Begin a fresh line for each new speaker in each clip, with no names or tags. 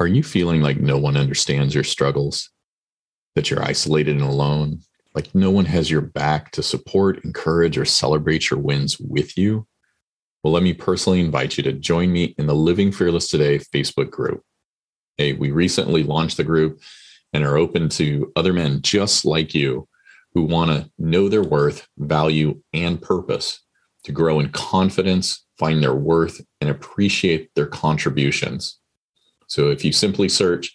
Are you feeling like no one understands your struggles? That you're isolated and alone? Like no one has your back to support, encourage, or celebrate your wins with you? Well, let me personally invite you to join me in the Living Fearless Today Facebook group. Hey, we recently launched the group and are open to other men just like you who want to know their worth, value, and purpose to grow in confidence, find their worth, and appreciate their contributions. So if you simply search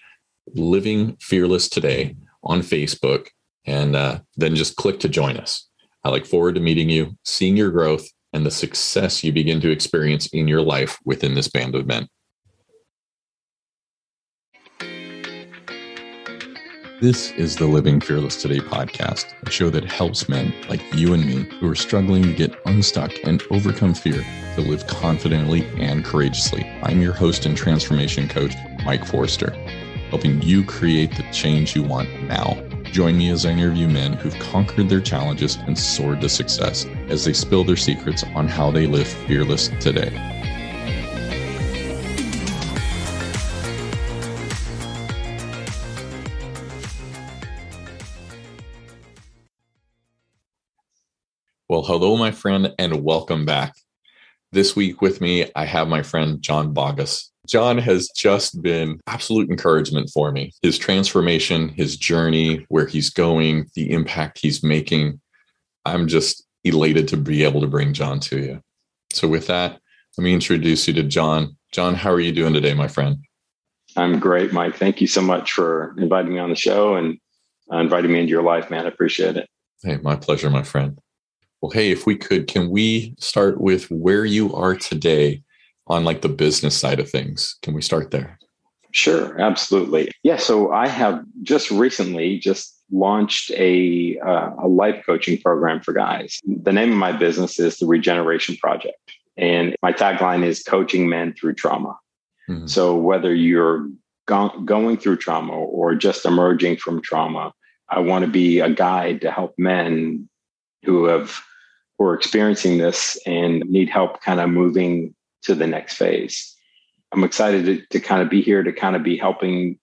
Living Fearless Today on Facebook and uh, then just click to join us. I look forward to meeting you, seeing your growth, and the success you begin to experience in your life within this band of men. This is the Living Fearless Today podcast, a show that helps men like you and me who are struggling to get unstuck and overcome fear to live confidently and courageously. I'm your host and transformation coach, Mike Forrester, helping you create the change you want now. Join me as I interview men who've conquered their challenges and soared to success as they spill their secrets on how they live fearless today. Well, hello, my friend, and welcome back. This week with me, I have my friend John Bogus. John has just been absolute encouragement for me. His transformation, his journey, where he's going, the impact he's making. I'm just elated to be able to bring John to you. So, with that, let me introduce you to John. John, how are you doing today, my friend?
I'm great, Mike. Thank you so much for inviting me on the show and uh, inviting me into your life, man. I appreciate it.
Hey, my pleasure, my friend. Well, hey, if we could, can we start with where you are today on like the business side of things? Can we start there?
Sure, absolutely. Yeah, so I have just recently just launched a uh, a life coaching program for guys. The name of my business is the Regeneration Project, and my tagline is coaching men through trauma. Mm-hmm. So whether you're go- going through trauma or just emerging from trauma, I want to be a guide to help men who have who are experiencing this and need help kind of moving to the next phase. I'm excited to, to kind of be here to kind of be helping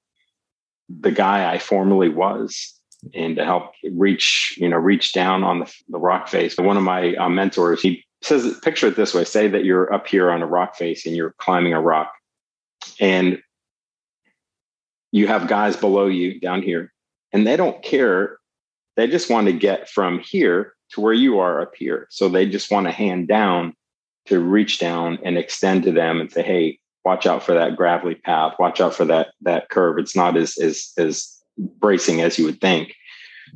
the guy I formerly was and to help reach, you know, reach down on the, the rock face. One of my uh, mentors, he says, picture it this way, say that you're up here on a rock face and you're climbing a rock and you have guys below you down here and they don't care. They just want to get from here to where you are up here. So they just want to hand down to reach down and extend to them and say, hey, watch out for that gravelly path, watch out for that that curve. It's not as as as bracing as you would think.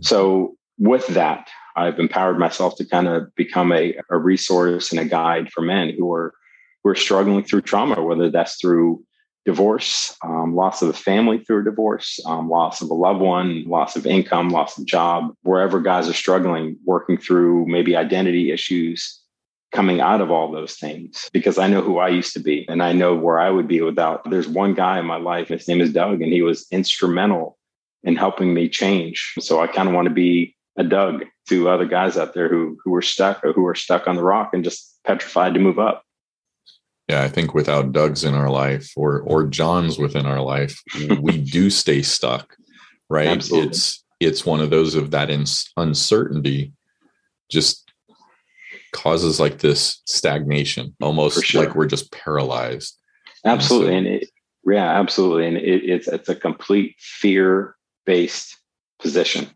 So with that, I've empowered myself to kind of become a, a resource and a guide for men who are who are struggling through trauma, whether that's through divorce, um, loss of a family through a divorce, um, loss of a loved one, loss of income, loss of job, wherever guys are struggling, working through maybe identity issues, coming out of all those things. Because I know who I used to be and I know where I would be without. There's one guy in my life, his name is Doug, and he was instrumental in helping me change. So I kind of want to be a Doug to other guys out there who who are stuck who are stuck on the rock and just petrified to move up
yeah i think without doug's in our life or or john's within our life we do stay stuck right Absolutely. it's it's one of those of that uncertainty just causes like this stagnation almost sure. like we're just paralyzed
absolutely and, so, and it, yeah absolutely and it, it's it's a complete fear based position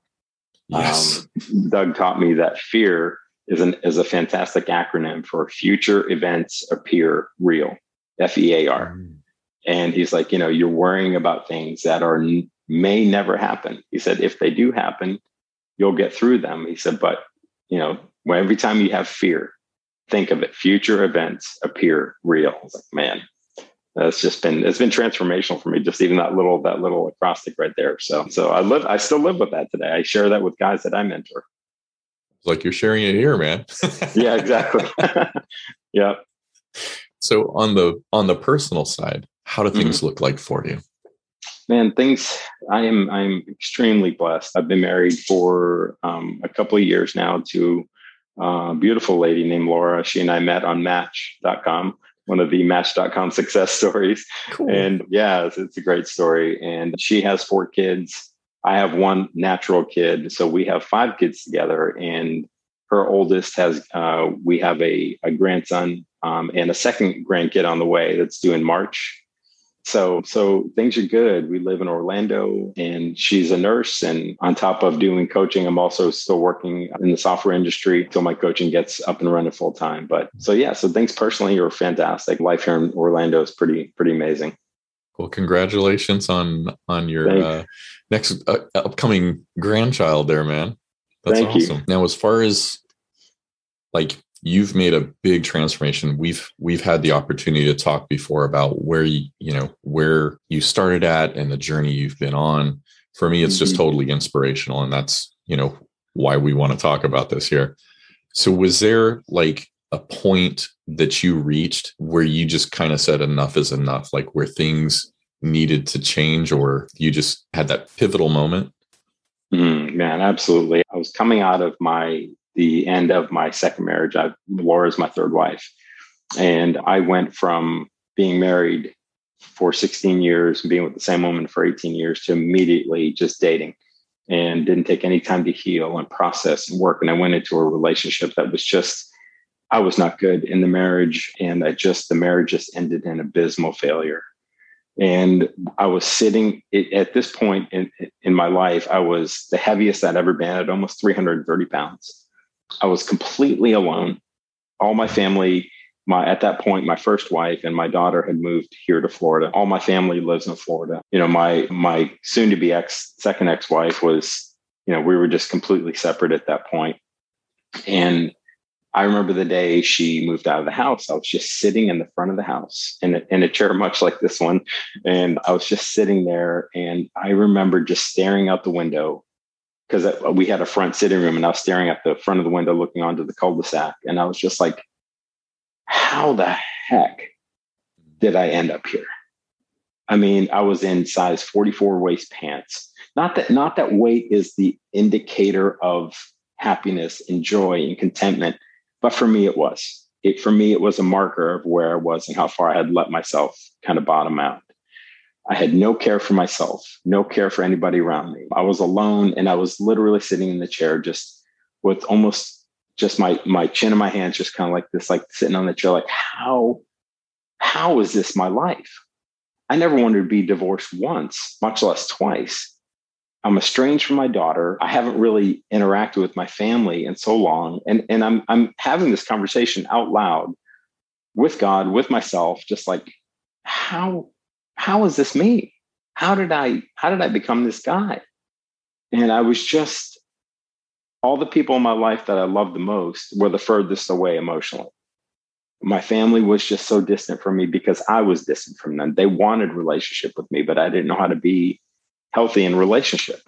yes um, doug taught me that fear is, an, is a fantastic acronym for future events appear real, F E A R. Mm. And he's like, you know, you're worrying about things that are may never happen. He said, if they do happen, you'll get through them. He said, but you know, every time you have fear, think of it. Future events appear real. Like, man, that's just been it's been transformational for me. Just even that little that little acrostic right there. So so I live I still live with that today. I share that with guys that I mentor
like you're sharing it here, man.
yeah, exactly. yeah.
So on the on the personal side, how do things mm-hmm. look like for you?
Man, things I am I'm extremely blessed. I've been married for um, a couple of years now to a beautiful lady named Laura. She and I met on Match.com. one of the Match.com success stories. Cool. And yeah, it's, it's a great story. And she has four kids. I have one natural kid. So we have five kids together. And her oldest has, uh, we have a, a grandson um, and a second grandkid on the way that's due in March. So, so things are good. We live in Orlando and she's a nurse. And on top of doing coaching, I'm also still working in the software industry until my coaching gets up and running full time. But so, yeah, so things personally are fantastic. Life here in Orlando is pretty, pretty amazing.
Well, congratulations on, on your uh, next uh, upcoming grandchild there, man. That's Thank awesome. You. Now, as far as like you've made a big transformation we've we've had the opportunity to talk before about where you you know where you started at and the journey you've been on for me it's mm-hmm. just totally inspirational and that's you know why we want to talk about this here so was there like a point that you reached where you just kind of said enough is enough like where things needed to change or you just had that pivotal moment
mm, man absolutely i was coming out of my the end of my second marriage. I, Laura is my third wife. And I went from being married for 16 years and being with the same woman for 18 years to immediately just dating and didn't take any time to heal and process and work. And I went into a relationship that was just, I was not good in the marriage. And I just, the marriage just ended in abysmal failure. And I was sitting at this point in, in my life, I was the heaviest I'd ever been at almost 330 pounds. I was completely alone. All my family, my at that point, my first wife and my daughter had moved here to Florida. All my family lives in Florida. You know, my my soon to be ex second ex wife was, you know, we were just completely separate at that point. And I remember the day she moved out of the house. I was just sitting in the front of the house in a, in a chair much like this one. And I was just sitting there. And I remember just staring out the window because we had a front sitting room and I was staring at the front of the window looking onto the cul-de-sac. And I was just like, how the heck did I end up here? I mean, I was in size 44 waist pants. Not that not that weight is the indicator of happiness and joy and contentment, but for me it was. It for me it was a marker of where I was and how far I had let myself kind of bottom out. I had no care for myself, no care for anybody around me. I was alone and I was literally sitting in the chair just with almost just my my chin in my hands, just kind of like this, like sitting on the chair, like how how is this my life? I never wanted to be divorced once, much less twice. I'm estranged from my daughter. I haven't really interacted with my family in so long. And, and I'm, I'm having this conversation out loud with God, with myself, just like, how, how is this me? How did I how did I become this guy? And I was just all the people in my life that I loved the most were the furthest away emotionally. My family was just so distant from me because I was distant from them. They wanted relationship with me, but I didn't know how to be healthy in relationship.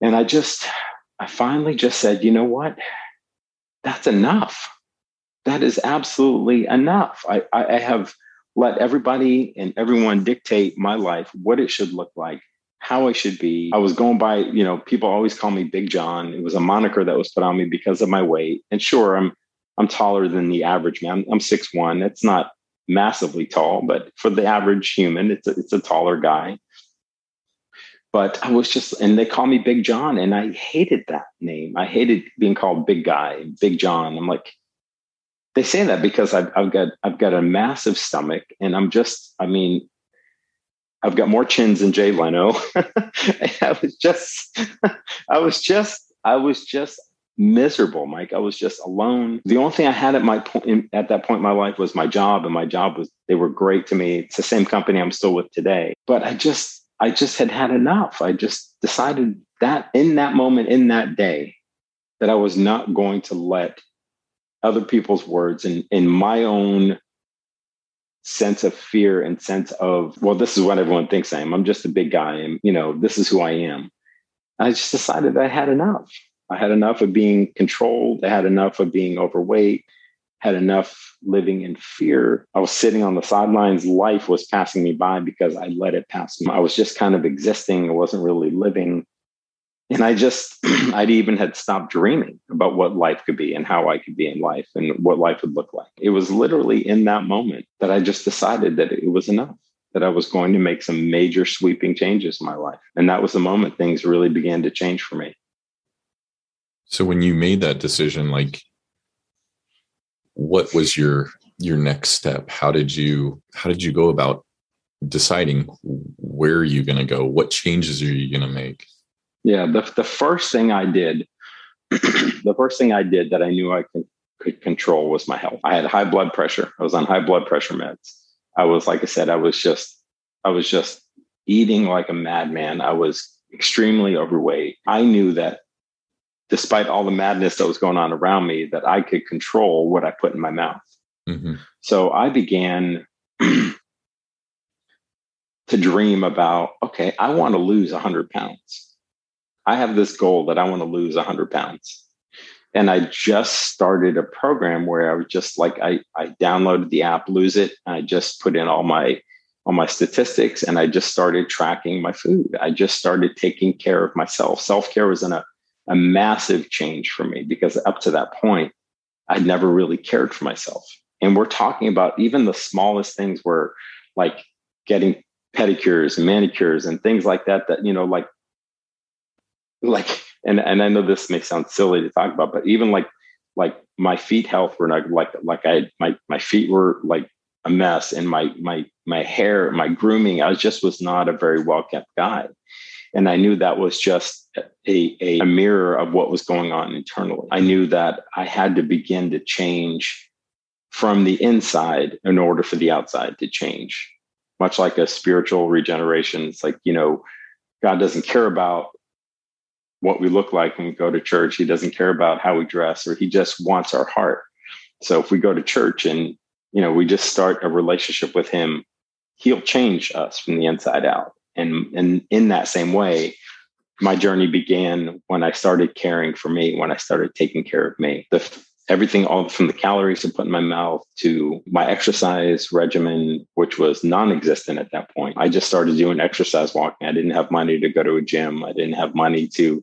And I just, I finally just said, you know what? That's enough. That is absolutely enough. I, I, I have let everybody and everyone dictate my life, what it should look like, how I should be. I was going by, you know, people always call me Big John. It was a moniker that was put on me because of my weight. And sure, I'm I'm taller than the average man. I'm six one. It's not massively tall, but for the average human, it's a, it's a taller guy. But I was just, and they call me Big John, and I hated that name. I hated being called Big Guy, Big John. I'm like, they say that because I've, I've got I've got a massive stomach, and I'm just I mean I've got more chins than Jay Leno. I was just I was just I was just miserable, Mike. I was just alone. The only thing I had at my point at that point in my life was my job, and my job was they were great to me. It's the same company I'm still with today, but I just I just had had enough. I just decided that in that moment, in that day, that I was not going to let other people's words and in my own sense of fear and sense of well this is what everyone thinks i am. I'm just a big guy. And you know this is who i am. I just decided i had enough. I had enough of being controlled. I had enough of being overweight had enough living in fear i was sitting on the sidelines life was passing me by because i let it pass me i was just kind of existing i wasn't really living and I just, I'd even had stopped dreaming about what life could be and how I could be in life and what life would look like. It was literally in that moment that I just decided that it was enough, that I was going to make some major sweeping changes in my life. And that was the moment things really began to change for me.
So when you made that decision, like, what was your your next step? How did you how did you go about deciding where are you going to go? What changes are you going to make?
Yeah, the, the first thing I did, the first thing I did that I knew I could, could control was my health. I had high blood pressure. I was on high blood pressure meds. I was, like I said, I was just, I was just eating like a madman. I was extremely overweight. I knew that despite all the madness that was going on around me, that I could control what I put in my mouth. Mm-hmm. So I began to dream about, okay, I want to lose 100 pounds. I have this goal that I want to lose 100 pounds. And I just started a program where I was just like, I, I downloaded the app, Lose It. I just put in all my all my statistics and I just started tracking my food. I just started taking care of myself. Self-care was in a, a massive change for me because up to that point, I'd never really cared for myself. And we're talking about even the smallest things were like getting pedicures and manicures and things like that, that, you know, like like and and I know this may sound silly to talk about, but even like like my feet health were not like like I my my feet were like a mess and my my my hair, my grooming, I just was not a very well kept guy. And I knew that was just a, a, a mirror of what was going on internally. I knew that I had to begin to change from the inside in order for the outside to change. Much like a spiritual regeneration, it's like, you know, God doesn't care about what we look like when we go to church. He doesn't care about how we dress, or he just wants our heart. So if we go to church and you know we just start a relationship with him, he'll change us from the inside out. And and in that same way, my journey began when I started caring for me, when I started taking care of me. The everything all from the calories I put in my mouth to my exercise regimen, which was non-existent at that point. I just started doing exercise walking. I didn't have money to go to a gym. I didn't have money to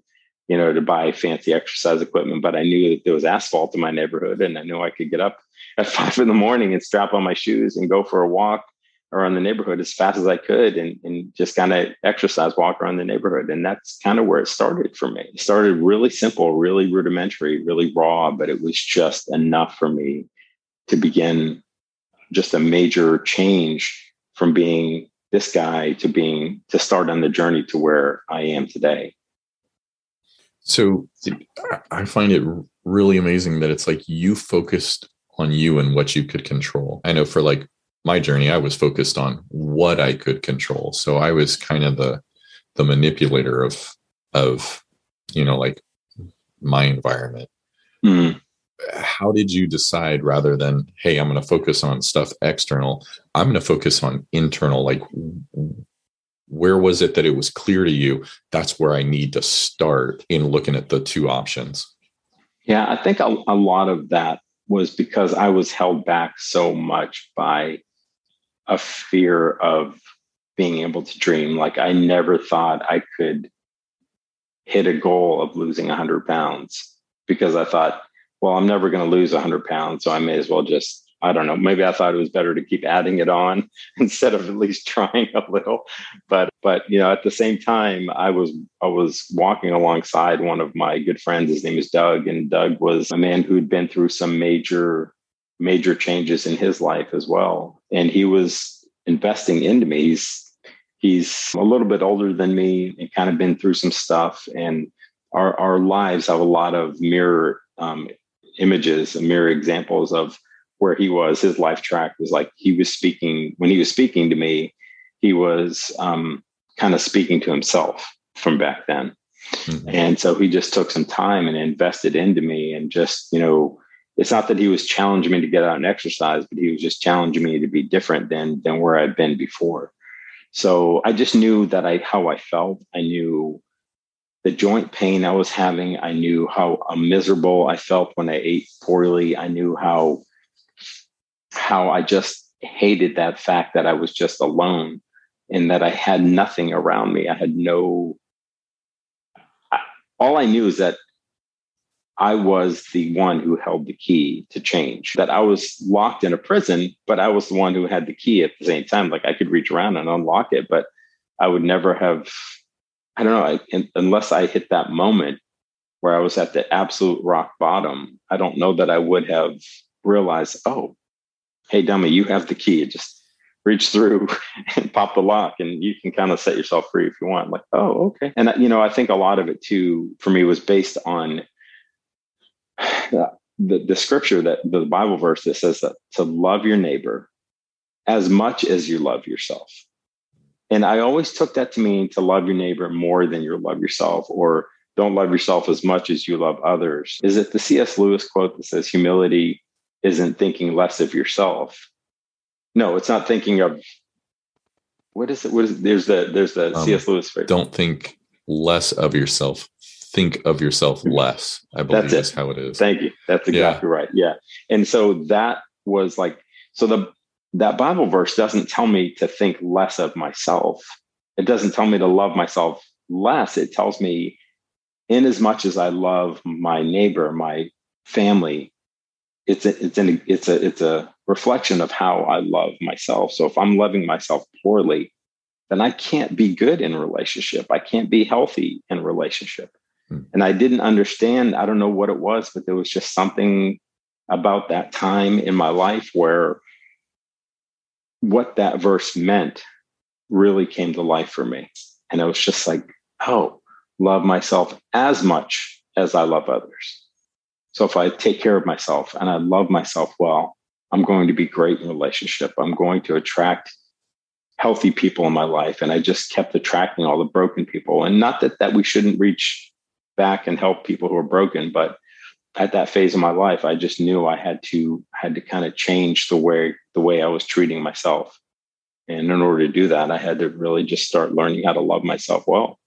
you know, to buy fancy exercise equipment, but I knew that there was asphalt in my neighborhood and I knew I could get up at five in the morning and strap on my shoes and go for a walk around the neighborhood as fast as I could and, and just kind of exercise walk around the neighborhood. And that's kind of where it started for me. It started really simple, really rudimentary, really raw, but it was just enough for me to begin just a major change from being this guy to being to start on the journey to where I am today.
So I find it really amazing that it's like you focused on you and what you could control. I know for like my journey, I was focused on what I could control. So I was kind of the the manipulator of of you know like my environment. Mm. How did you decide rather than hey, I'm going to focus on stuff external, I'm going to focus on internal like where was it that it was clear to you that's where I need to start in looking at the two options?
Yeah, I think a, a lot of that was because I was held back so much by a fear of being able to dream. Like I never thought I could hit a goal of losing 100 pounds because I thought, well, I'm never going to lose 100 pounds, so I may as well just I don't know. Maybe I thought it was better to keep adding it on instead of at least trying a little. But but you know, at the same time, I was I was walking alongside one of my good friends. His name is Doug, and Doug was a man who'd been through some major major changes in his life as well. And he was investing into me. He's he's a little bit older than me and kind of been through some stuff. And our our lives have a lot of mirror um, images and mirror examples of where he was, his life track was like he was speaking when he was speaking to me, he was um, kind of speaking to himself from back then. Mm-hmm. And so he just took some time and invested into me and just, you know, it's not that he was challenging me to get out and exercise, but he was just challenging me to be different than than where I'd been before. So I just knew that I how I felt. I knew the joint pain I was having. I knew how miserable I felt when I ate poorly. I knew how how I just hated that fact that I was just alone and that I had nothing around me. I had no, all I knew is that I was the one who held the key to change, that I was locked in a prison, but I was the one who had the key at the same time. Like I could reach around and unlock it, but I would never have, I don't know, I, unless I hit that moment where I was at the absolute rock bottom, I don't know that I would have realized, oh, hey, dummy, you have the key. Just reach through and pop the lock and you can kind of set yourself free if you want like oh okay and you know i think a lot of it too for me was based on the, the, scripture that the bible verse that says that to love your neighbor as much as you love yourself and i always took that to mean to love your neighbor more than you love yourself or don't love yourself as much as you love others is it the cs lewis quote that says humility isn't thinking less of yourself no, it's not thinking of what is it? What is it? there's the there's the um, C.S. Lewis
phrase. Don't think less of yourself. Think of yourself mm-hmm. less. I believe that's, that's how it is.
Thank you. That's exactly yeah. right. Yeah. And so that was like so the that Bible verse doesn't tell me to think less of myself. It doesn't tell me to love myself less. It tells me, in as much as I love my neighbor, my family, it's a, it's an it's a it's a reflection of how I love myself. So if I'm loving myself poorly, then I can't be good in relationship. I can't be healthy in relationship. Hmm. And I didn't understand, I don't know what it was, but there was just something about that time in my life where what that verse meant really came to life for me. And it was just like, oh, love myself as much as I love others. So if I take care of myself and I love myself well, I'm going to be great in relationship. I'm going to attract healthy people in my life. And I just kept attracting all the broken people. And not that that we shouldn't reach back and help people who are broken, but at that phase of my life, I just knew I had to had to kind of change the way the way I was treating myself. And in order to do that, I had to really just start learning how to love myself well.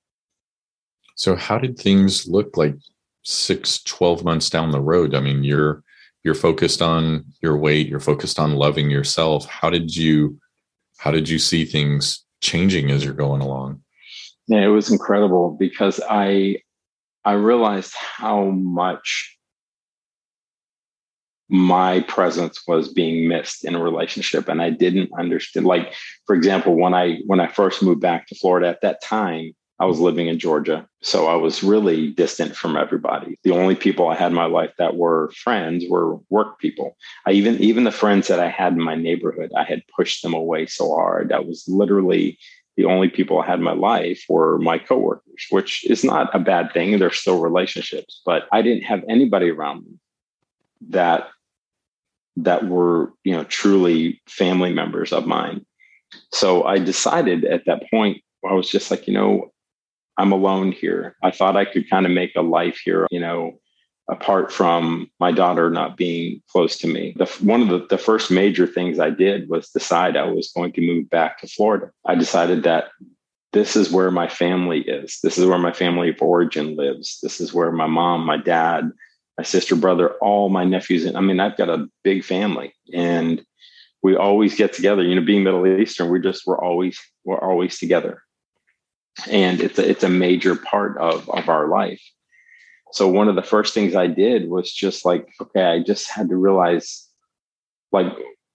So how did things look like six, 12 months down the road? I mean, you're you're focused on your weight, you're focused on loving yourself. How did you how did you see things changing as you're going along?
Yeah, it was incredible because I I realized how much my presence was being missed in a relationship and I didn't understand like for example when I when I first moved back to Florida at that time I was living in Georgia. So I was really distant from everybody. The only people I had in my life that were friends were work people. I even even the friends that I had in my neighborhood, I had pushed them away so hard. That was literally the only people I had in my life were my coworkers, which is not a bad thing. They're still relationships, but I didn't have anybody around me that that were, you know, truly family members of mine. So I decided at that point, I was just like, you know, I'm alone here. I thought I could kind of make a life here, you know, apart from my daughter not being close to me. The, one of the, the first major things I did was decide I was going to move back to Florida. I decided that this is where my family is. This is where my family of origin lives. This is where my mom, my dad, my sister, brother, all my nephews. I mean, I've got a big family and we always get together. You know, being Middle Eastern, we're just we're always we're always together and it's a, it's a major part of of our life so one of the first things i did was just like okay i just had to realize like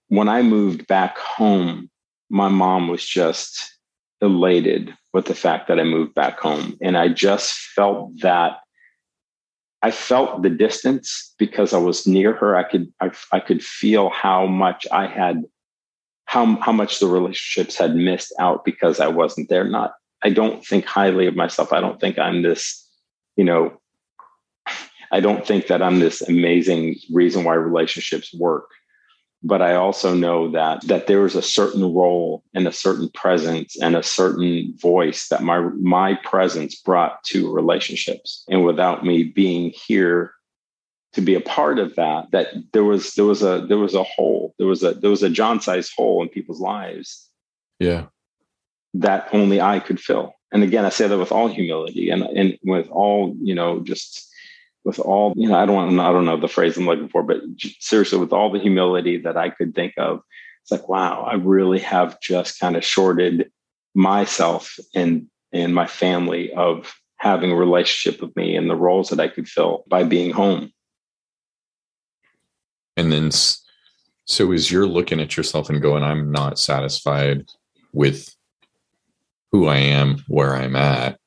when i moved back home my mom was just elated with the fact that i moved back home. And i just felt that i felt the distance because i was near her. I could i, I could feel how much i had how, how much the relationships had missed out because i wasn't there. Not I don't think highly of myself. I don't think I'm this, you know, I don't think that I'm this amazing reason why relationships work. But I also know that that there is a certain role and a certain presence and a certain voice that my my presence brought to relationships. And without me being here to be a part of that, that there was there was a there was a hole. There was a there was a John sized hole in people's lives.
Yeah
that only I could fill. And again, I say that with all humility and, and with all, you know, just with all, you know, I don't want, I don't know the phrase I'm looking for, but seriously, with all the humility that I could think of, it's like, wow, I really have just kind of shorted myself and and my family of having a relationship with me and the roles that I could fill by being home.
And then, so as you're looking at yourself and going, I'm not satisfied with who I am, where I'm at,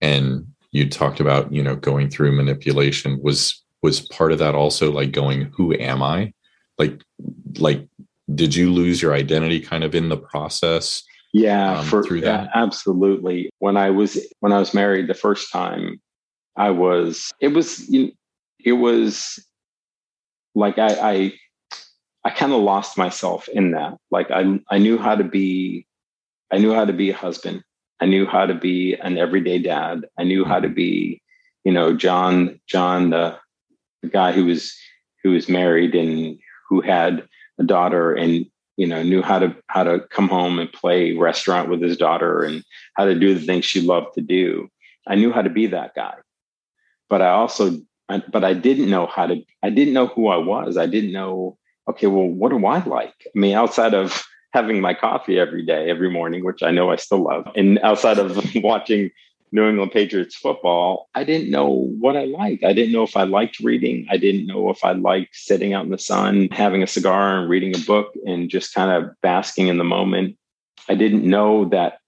and you talked about, you know, going through manipulation. Was was part of that also like going, who am I? Like, like, did you lose your identity kind of in the process?
Yeah, um, for through that, yeah, absolutely. When I was when I was married the first time, I was it was you know, it was like I I, I kind of lost myself in that. Like I I knew how to be I knew how to be a husband. I knew how to be an everyday dad. I knew how to mm-hmm. be, you know, John John the, the guy who was who was married and who had a daughter and you know knew how to how to come home and play restaurant with his daughter and how to do the things she loved to do. I knew how to be that guy. But i also but i didn't know how to i didn't know who i was. I didn't know okay well what do i like? I mean outside of having my coffee every day every morning which i know i still love and outside of watching New England Patriots football, I didn't know what I liked. I didn't know if I liked reading. I didn't know if I liked sitting out in the sun, having a cigar and reading a book and just kind of basking in the moment. I didn't know that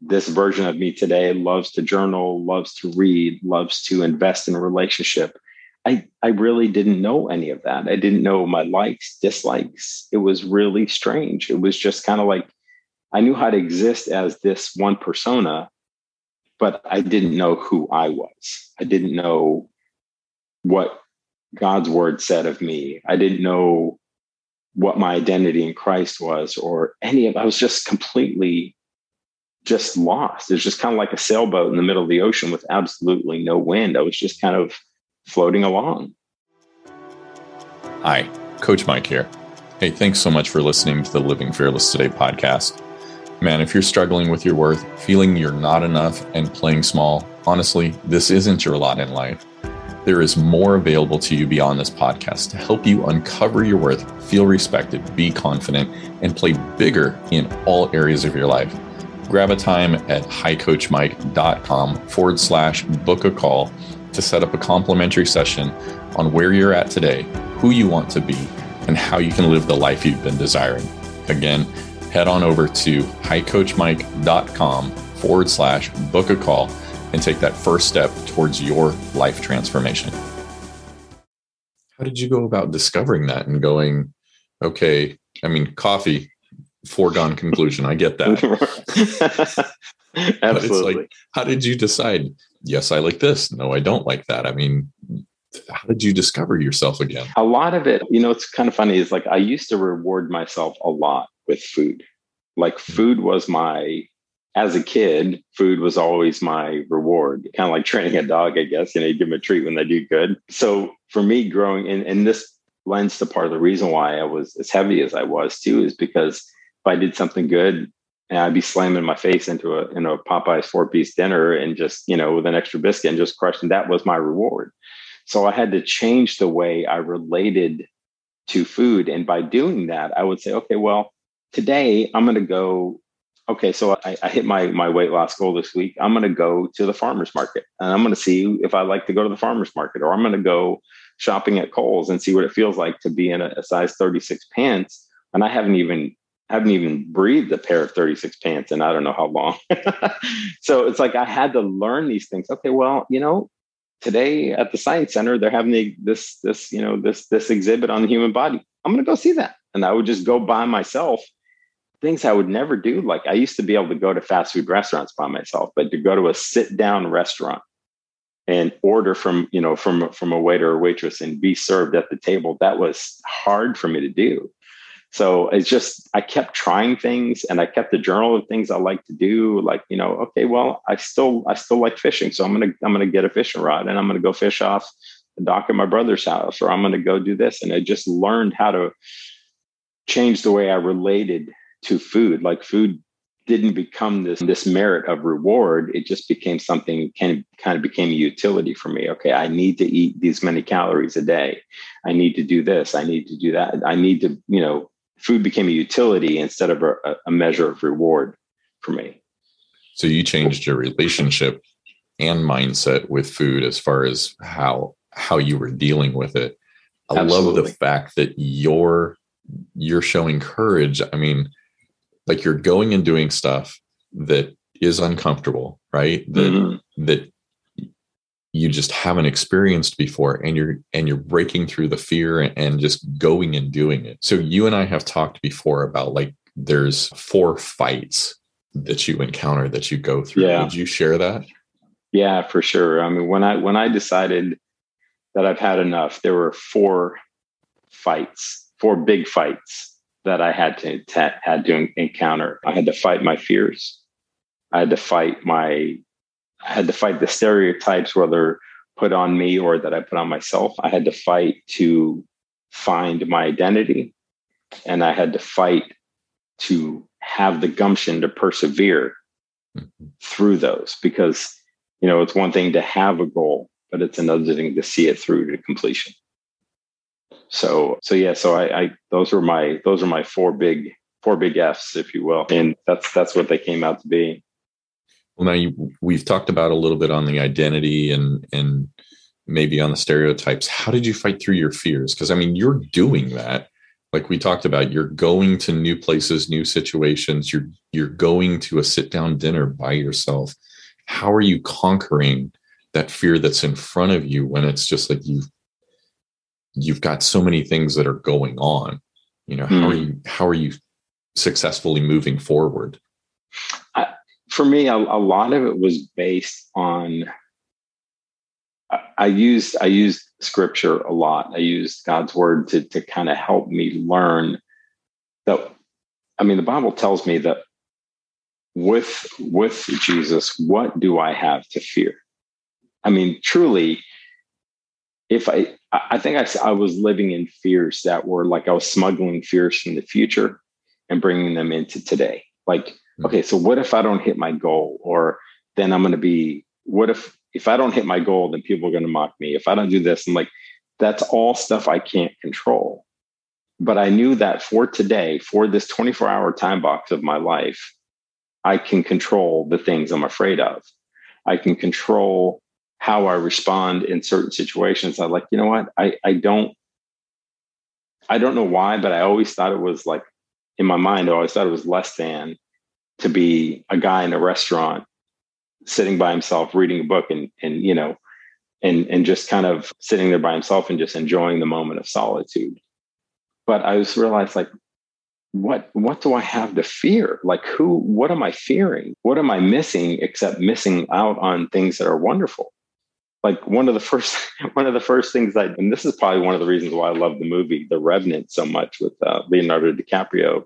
this version of me today loves to journal, loves to read, loves to invest in a relationship. I, I really didn't know any of that. I didn't know my likes, dislikes. It was really strange. It was just kind of like I knew how to exist as this one persona, but I didn't know who I was. I didn't know what God's word said of me. I didn't know what my identity in Christ was or any of I was just completely just lost. It was just kind of like a sailboat in the middle of the ocean with absolutely no wind. I was just kind of floating along.
Hi, Coach Mike here. Hey, thanks so much for listening to the Living Fearless Today podcast. Man, if you're struggling with your worth, feeling you're not enough, and playing small, honestly, this isn't your lot in life. There is more available to you beyond this podcast to help you uncover your worth, feel respected, be confident, and play bigger in all areas of your life. Grab a time at highcoachmike.com forward slash book a call to set up a complimentary session on where you're at today, who you want to be, and how you can live the life you've been desiring. Again, head on over to highcoachmike.com forward slash book a call and take that first step towards your life transformation. How did you go about discovering that and going, okay, I mean, coffee, foregone conclusion. I get that.
Absolutely. but it's like,
how did you decide? Yes, I like this. No, I don't like that. I mean, how did you discover yourself again?
A lot of it, you know, it's kind of funny is like I used to reward myself a lot with food. Like hmm. food was my as a kid, food was always my reward, kind of like training a dog, I guess. You know, you give them a treat when they do good. So for me, growing in, and this lends to part of the reason why I was as heavy as I was too, is because if I did something good and I'd be slamming my face into a you know Popeye's four piece dinner and just you know with an extra biscuit and just crushing that was my reward. So I had to change the way I related to food, and by doing that, I would say, okay, well, today I'm going to go. Okay, so I, I, hit my my weight loss goal this week. I'm going to go to the farmers market, and I'm going to see if I like to go to the farmers market, or I'm going to go shopping at Kohl's and see what it feels like to be in a, a size 36 pants. And I haven't even haven't even breathed a pair of 36 pants and I don't know how long. so it's like I had to learn these things. Okay, well, you know, today at the science center they're having the, this this you know this this exhibit on the human body. I'm going to go see that. And I would just go by myself things I would never do. Like I used to be able to go to fast food restaurants by myself, but to go to a sit down restaurant and order from, you know, from, from a waiter or waitress and be served at the table, that was hard for me to do. So it's just, I kept trying things and I kept a journal of things I like to do. Like, you know, okay, well, I still, I still like fishing. So I'm going to, I'm going to get a fishing rod and I'm going to go fish off the dock at my brother's house, or I'm going to go do this. And I just learned how to change the way I related to food. Like food didn't become this this merit of reward. It just became something kind of kind of became a utility for me. Okay, I need to eat these many calories a day. I need to do this. I need to do that. I need to, you know, food became a utility instead of a, a measure of reward for me.
So you changed your relationship and mindset with food as far as how how you were dealing with it. I Absolutely. love the fact that you're you're showing courage. I mean, like you're going and doing stuff that is uncomfortable, right? That mm-hmm. that you just haven't experienced before and you're and you're breaking through the fear and, just going and doing it. So you and I have talked before about like there's four fights that you encounter that you go through. Yeah. Would you share that?
Yeah, for sure. I mean, when I when I decided that I've had enough, there were four fights, four big fights that I had to, to had to encounter. I had to fight my fears. I had to fight my I had to fight the stereotypes, whether put on me or that I put on myself. I had to fight to find my identity. And I had to fight to have the gumption to persevere mm-hmm. through those because, you know, it's one thing to have a goal, but it's another thing to see it through to completion. So, so yeah, so I, I those were my, those are my four big, four big F's, if you will. And that's, that's what they came out to be.
Well, now you, we've talked about a little bit on the identity and and maybe on the stereotypes. How did you fight through your fears? Because I mean, you're doing that. Like we talked about, you're going to new places, new situations. You're you're going to a sit down dinner by yourself. How are you conquering that fear that's in front of you when it's just like you've you've got so many things that are going on? You know, how mm. are hmm. you how are you successfully moving forward?
I, for me, a, a, lot of it was based on. I, used I used scripture a lot. I used God's word to to kind of help me learn that. I mean, the Bible tells me that with with Jesus, what do I have to fear? I mean, truly, if I I think I, I was living in fears that were like I was smuggling fears from the future and bringing them into today. Like. Mm-hmm. okay, so what if I don't hit my goal? Or then I'm going to be, what if, if I don't hit my goal, then people are going to mock me. If I don't do this, I'm like, that's all stuff I can't control. But I knew that for today, for this 24 hour time box of my life, I can control the things I'm afraid of. I can control how I respond in certain situations. I like, you know what? I, I don't, I don't know why, but I always thought it was like in my mind, I always thought it was less than to be a guy in a restaurant sitting by himself reading a book and and you know and and just kind of sitting there by himself and just enjoying the moment of solitude. But i just realized like what what do i have to fear? Like who what am i fearing? What am i missing except missing out on things that are wonderful? Like one of the first one of the first things i and this is probably one of the reasons why i love the movie the revenant so much with uh, leonardo dicaprio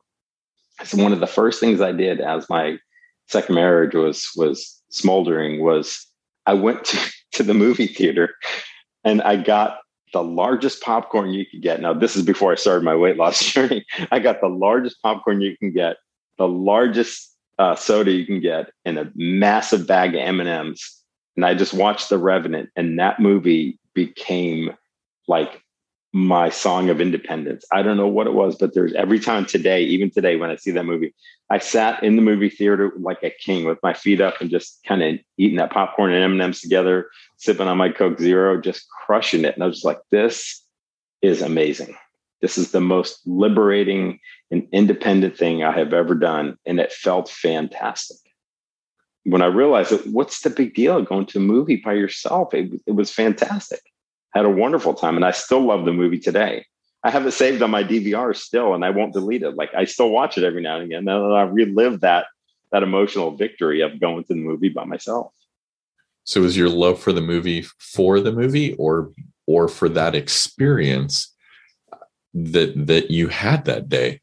so one of the first things I did as my second marriage was was smoldering was I went to, to the movie theater and I got the largest popcorn you could get. Now, this is before I started my weight loss journey. I got the largest popcorn you can get, the largest uh, soda you can get, and a massive bag of M and M's. And I just watched The Revenant, and that movie became like my song of independence. I don't know what it was, but there's every time today, even today, when I see that movie, I sat in the movie theater like a king with my feet up and just kind of eating that popcorn and M&Ms together, sipping on my Coke Zero, just crushing it. And I was like, this is amazing. This is the most liberating and independent thing I have ever done. And it felt fantastic. When I realized that, what's the big deal going to a movie by yourself? It, it was fantastic had a wonderful time and I still love the movie today. I have it saved on my DVR still and I won't delete it. Like I still watch it every now and again. And I relive that that emotional victory of going to the movie by myself.
So is your love for the movie for the movie or or for that experience that that you had that day?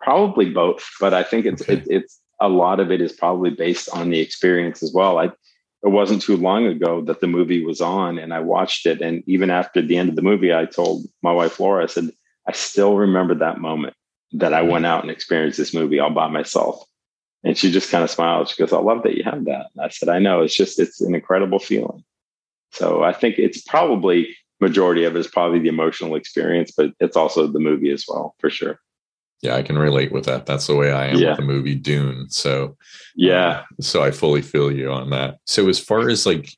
Probably both, but I think it's okay. it, it's a lot of it is probably based on the experience as well. I it wasn't too long ago that the movie was on and I watched it. And even after the end of the movie, I told my wife, Laura, I said, I still remember that moment that I went out and experienced this movie all by myself. And she just kind of smiled. She goes, I love that you have that. And I said, I know. It's just, it's an incredible feeling. So I think it's probably majority of it is probably the emotional experience, but it's also the movie as well, for sure.
Yeah, I can relate with that. That's the way I am
Yeah.
with the movie Dune. So
Yeah.
so I fully feel you on that. So as far as like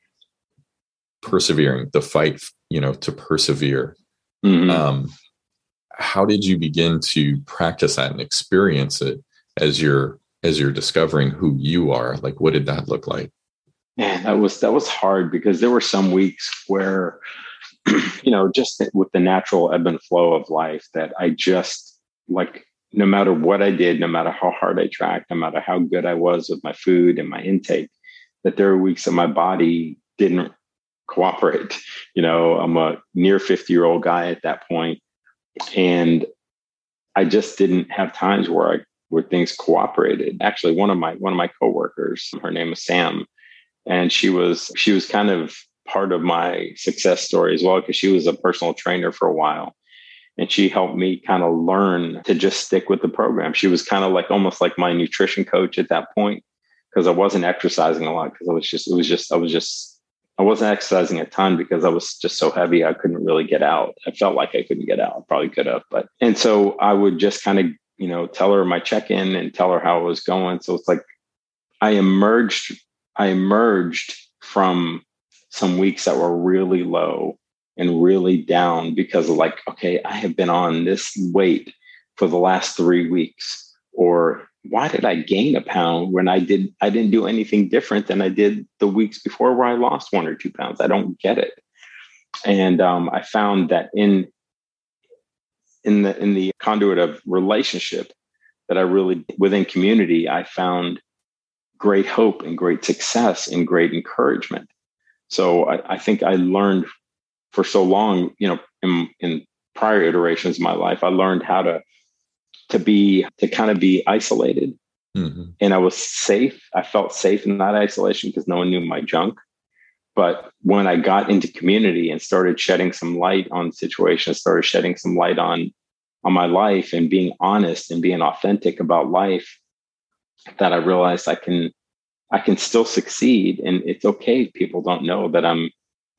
persevering, the fight, you know, to persevere,
Mhm.
um, how did you begin to practice that and experience it as you're as you're discovering who you are? Like, what did that look like?
Man, that was that was hard because there were some weeks where, you know, just with the natural ebb and flow of life, that I just like no matter what I did, no matter how hard I tracked, no matter how good I was with my food and my intake, that there were weeks that my body didn't cooperate. You know, I'm a near 50 year old guy at that point, and I just didn't have times where I where things cooperated. Actually, one of my one of my coworkers, her name was Sam, and she was she was kind of part of my success story as well because she was a personal trainer for a while and she helped me kind of learn to just stick with the program. She was kind of like almost like my nutrition coach at that point because i wasn't exercising a lot because i was just it was just i was just i wasn't exercising a ton because i was just so heavy i couldn't really get out. I felt like i couldn't get out I probably could have but and so i would just kind of you know tell her my check-in and tell her how it was going. So it's like i emerged I emerged from some weeks that were really low and really down because of like, okay, I have been on this weight for the last three weeks. Or why did I gain a pound when I did I didn't do anything different than I did the weeks before where I lost one or two pounds? I don't get it. And um, I found that in in the in the conduit of relationship that I really within community, I found great hope and great success and great encouragement. So I, I, think I learned for so long, you know, in, in prior iterations of my life, I learned how to to be to kind of be isolated.
Mm-hmm.
And I was safe. I felt safe in that isolation because no one knew my junk. But when I got into community and started shedding some light on situations, started shedding some light on on my life and being honest and being authentic about life, that I realized I can I can still succeed and it's okay if people don't know that I'm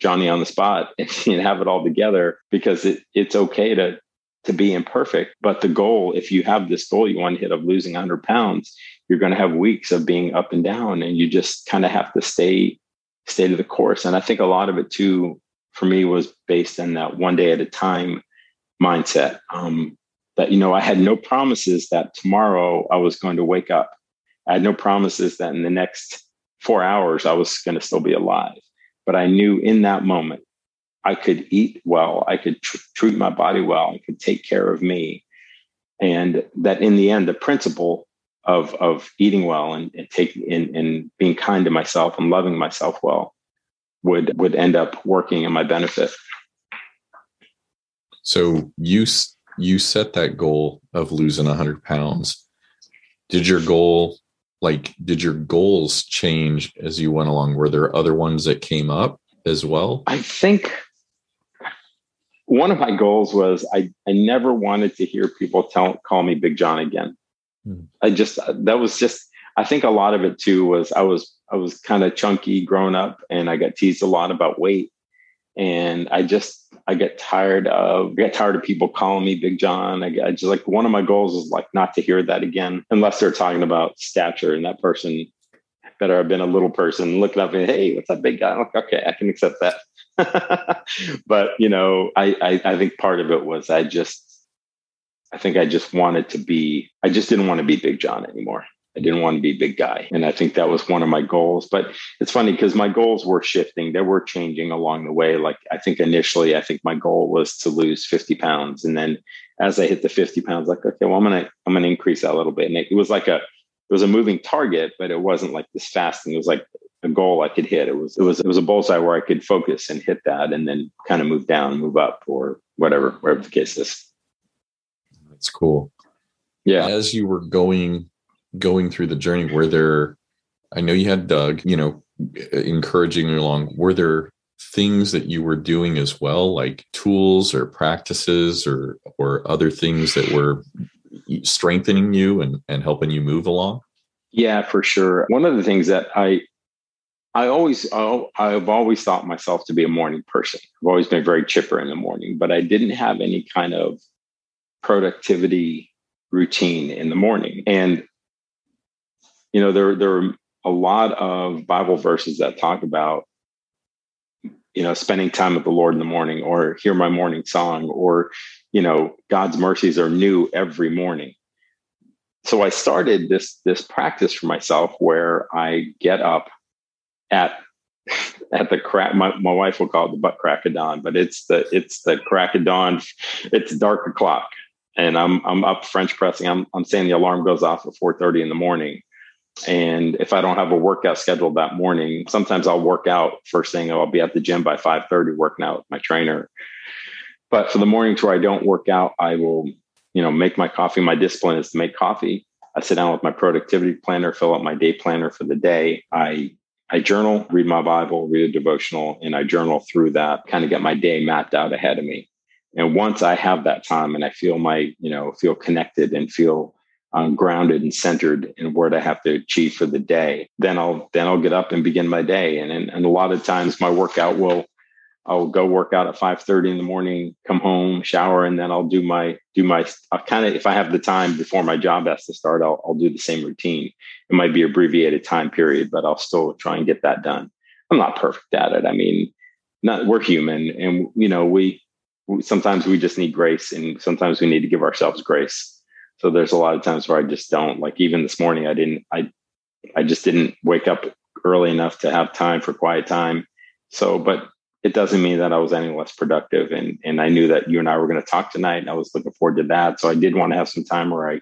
Johnny on the spot and have it all together because it, it's okay to to be imperfect. But the goal, if you have this goal you want to hit of losing 100 pounds, you're going to have weeks of being up and down, and you just kind of have to stay stay to the course. And I think a lot of it too, for me, was based on that one day at a time mindset. Um, that you know, I had no promises that tomorrow I was going to wake up. I had no promises that in the next four hours I was going to still be alive. But I knew in that moment I could eat well, I could tr- treat my body well, I could take care of me, and that in the end, the principle of of eating well and, and taking and, and being kind to myself and loving myself well would would end up working in my benefit.
So you you set that goal of losing 100 pounds. Did your goal like did your goals change as you went along? Were there other ones that came up as well?
I think one of my goals was I, I never wanted to hear people tell call me Big John again. Hmm. I just that was just I think a lot of it too was I was I was kind of chunky growing up and I got teased a lot about weight. And I just I get tired of get tired of people calling me Big John. I, I just like one of my goals is like not to hear that again unless they're talking about stature and that person better have been a little person looking up and hey, what's that big guy? Like, okay, I can accept that. but you know, I, I I think part of it was I just I think I just wanted to be I just didn't want to be Big John anymore. I didn't want to be a big guy. And I think that was one of my goals. But it's funny because my goals were shifting. They were changing along the way. Like I think initially, I think my goal was to lose 50 pounds. And then as I hit the 50 pounds, like, okay, well, I'm gonna I'm gonna increase that a little bit. And it, it was like a it was a moving target, but it wasn't like this fast thing. It was like a goal I could hit. It was it was it was a bullseye where I could focus and hit that and then kind of move down, move up, or whatever, whatever the case is.
That's cool.
Yeah.
As you were going going through the journey were there i know you had doug you know encouraging you along were there things that you were doing as well like tools or practices or or other things that were strengthening you and and helping you move along?
Yeah for sure. One of the things that i i always i've always thought myself to be a morning person. I've always been very chipper in the morning but i didn't have any kind of productivity routine in the morning. And, you know, there, there are a lot of Bible verses that talk about, you know, spending time with the Lord in the morning or hear my morning song or, you know, God's mercies are new every morning. So I started this this practice for myself where I get up at at the crack my, my wife will call it the butt crack of dawn but it's the it's the crack of dawn. It's dark o'clock and i'm i'm up french pressing. I'm, I'm saying the alarm goes off at 4.30 in the morning and if i don't have a workout scheduled that morning sometimes i'll work out first thing i'll be at the gym by 5.30 working out with my trainer. But for the mornings where i don't work out i will you know make my coffee. My discipline is to make coffee. I sit down with my productivity planner fill out my day planner for the day. I I journal, read my Bible, read a devotional, and I journal through that, kind of get my day mapped out ahead of me. And once I have that time and I feel my, you know, feel connected and feel um, grounded and centered in what I have to achieve for the day, then I'll then I'll get up and begin my day. And and, and a lot of times my workout will I'll go work out at 5:30 in the morning, come home, shower, and then I'll do my do my I'll kind of if I have the time before my job has to start, I'll I'll do the same routine. It might be abbreviated time period, but I'll still try and get that done. I'm not perfect at it. I mean, not we're human, and you know we sometimes we just need grace, and sometimes we need to give ourselves grace. So there's a lot of times where I just don't like. Even this morning, I didn't. I I just didn't wake up early enough to have time for quiet time. So, but it doesn't mean that I was any less productive. And and I knew that you and I were going to talk tonight, and I was looking forward to that. So I did want to have some time where I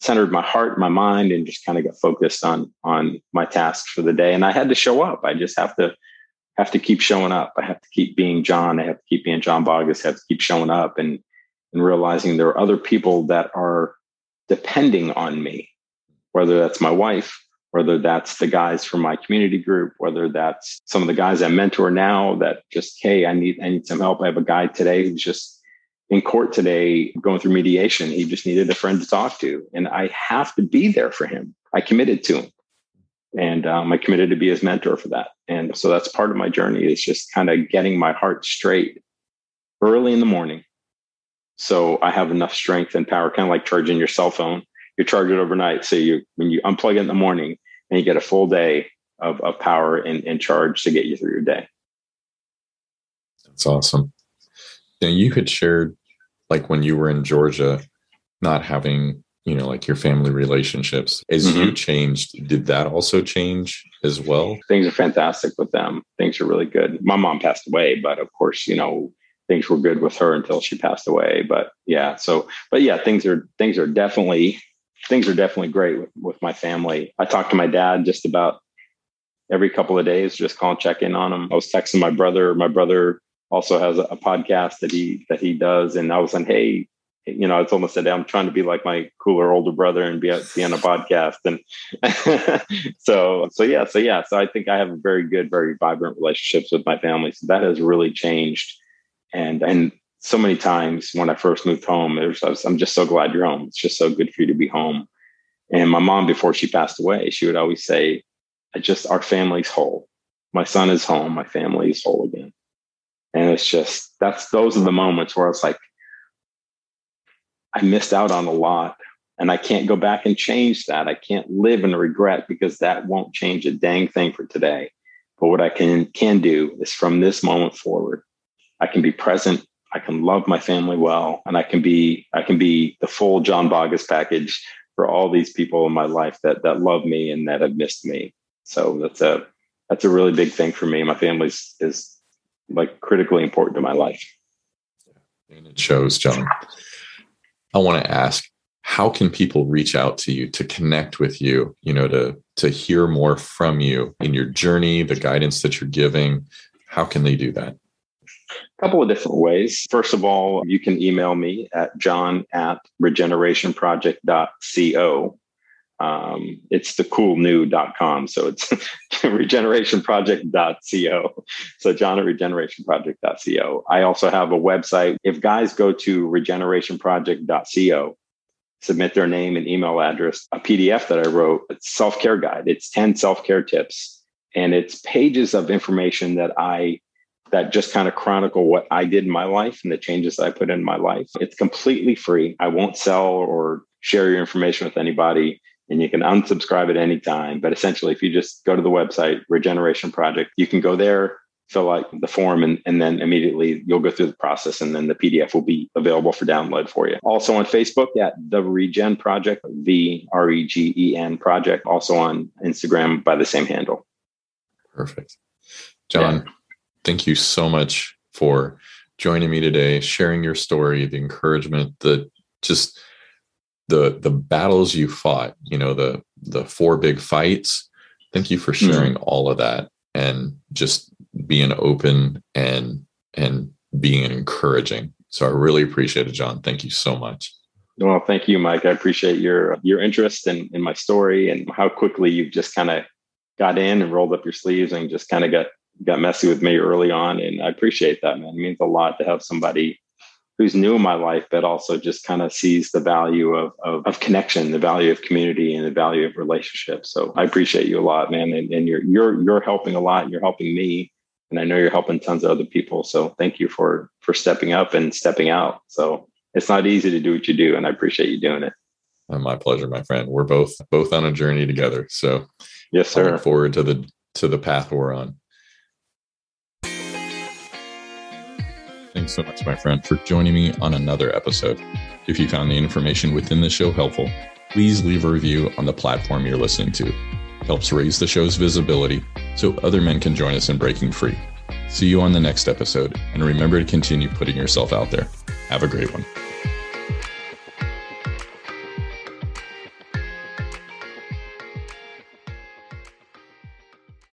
centered my heart, my mind, and just kind of got focused on on my tasks for the day. And I had to show up. I just have to have to keep showing up. I have to keep being John. I have to keep being John Boggess. I have to keep showing up and and realizing there are other people that are depending on me, whether that's my wife, whether that's the guys from my community group, whether that's some of the guys I mentor now that just, hey, I need, I need some help. I have a guy today who's just in court today going through mediation. He just needed a friend to talk to. And I have to be there for him. I committed to him. And um, I committed to be his mentor for that. And so that's part of my journey is just kind of getting my heart straight early in the morning. So I have enough strength and power, kind of like charging your cell phone you charge it overnight. So you when you unplug it in the morning and you get a full day of, of power and, and charge to get you through your day.
That's awesome. Now you had shared like when you were in Georgia, not having, you know, like your family relationships. As mm-hmm. you changed, did that also change as well?
Things are fantastic with them. Things are really good. My mom passed away, but of course, you know, things were good with her until she passed away. But yeah, so but yeah, things are things are definitely things are definitely great with, with my family. I talk to my dad just about every couple of days, just call and check in on him. I was texting my brother. My brother also has a, a podcast that he that he does, and I was like, hey, you know, it's almost said I'm trying to be like my cooler older brother and be, be on a podcast, and so so yeah, so yeah, so I think I have a very good, very vibrant relationships with my family. So that has really changed, and and so many times when I first moved home, was, I'm just so glad you're home. It's just so good for you to be home. And my mom, before she passed away, she would always say, I just, our family's whole. My son is home. My family is whole again. And it's just, that's, those are the moments where it's like, I missed out on a lot and I can't go back and change that. I can't live in regret because that won't change a dang thing for today. But what I can, can do is from this moment forward, I can be present I can love my family well, and I can be I can be the full John Boggess package for all these people in my life that that love me and that have missed me. So that's a that's a really big thing for me. My family is like critically important to my life.
And it shows, John. I want to ask, how can people reach out to you to connect with you, you know, to to hear more from you in your journey, the guidance that you're giving? How can they do that?
A couple of different ways. First of all, you can email me at john at regenerationproject.co. Um, it's the coolnew.com. So it's regenerationproject.co. So John at regenerationproject.co. I also have a website. If guys go to regenerationproject.co, submit their name and email address, a PDF that I wrote, it's self-care guide. It's 10 self-care tips and it's pages of information that I that just kind of chronicle what I did in my life and the changes I put in my life. It's completely free. I won't sell or share your information with anybody and you can unsubscribe at any time. But essentially, if you just go to the website, Regeneration Project, you can go there, fill out the form, and, and then immediately you'll go through the process and then the PDF will be available for download for you. Also on Facebook at the Regen Project, The R E G E N Project. Also on Instagram by the same handle.
Perfect. John, yeah. Thank you so much for joining me today, sharing your story, the encouragement, the just the the battles you fought, you know, the the four big fights. Thank you for mm-hmm. sharing mm-hmm. all of that and just being open and and being encouraging. So I really appreciate it, John. Thank you so much.
Well, thank you, Mike. I appreciate your your interest in, in my story and how quickly you've just kind of got in and rolled up your sleeves and just kind of got got messy with me early on. And I appreciate that, man. It means a lot to have somebody who's new in my life, but also just kind of sees the value of, of, of, connection, the value of community and the value of relationships. So I appreciate you a lot, man. And, and you're, you're, you're helping a lot. You're helping me. And I know you're helping tons of other people. So thank you for, for stepping up and stepping out. So it's not easy to do what you do. And I appreciate you doing it.
Uh, my pleasure, my friend. We're both, both on a journey together. So
yes, sir.
I look forward to the, to the path we're on. Thanks so much, my friend, for joining me on another episode. If you found the information within the show helpful, please leave a review on the platform you're listening to. It helps raise the show's visibility so other men can join us in breaking free. See you on the next episode, and remember to continue putting yourself out there. Have a great one.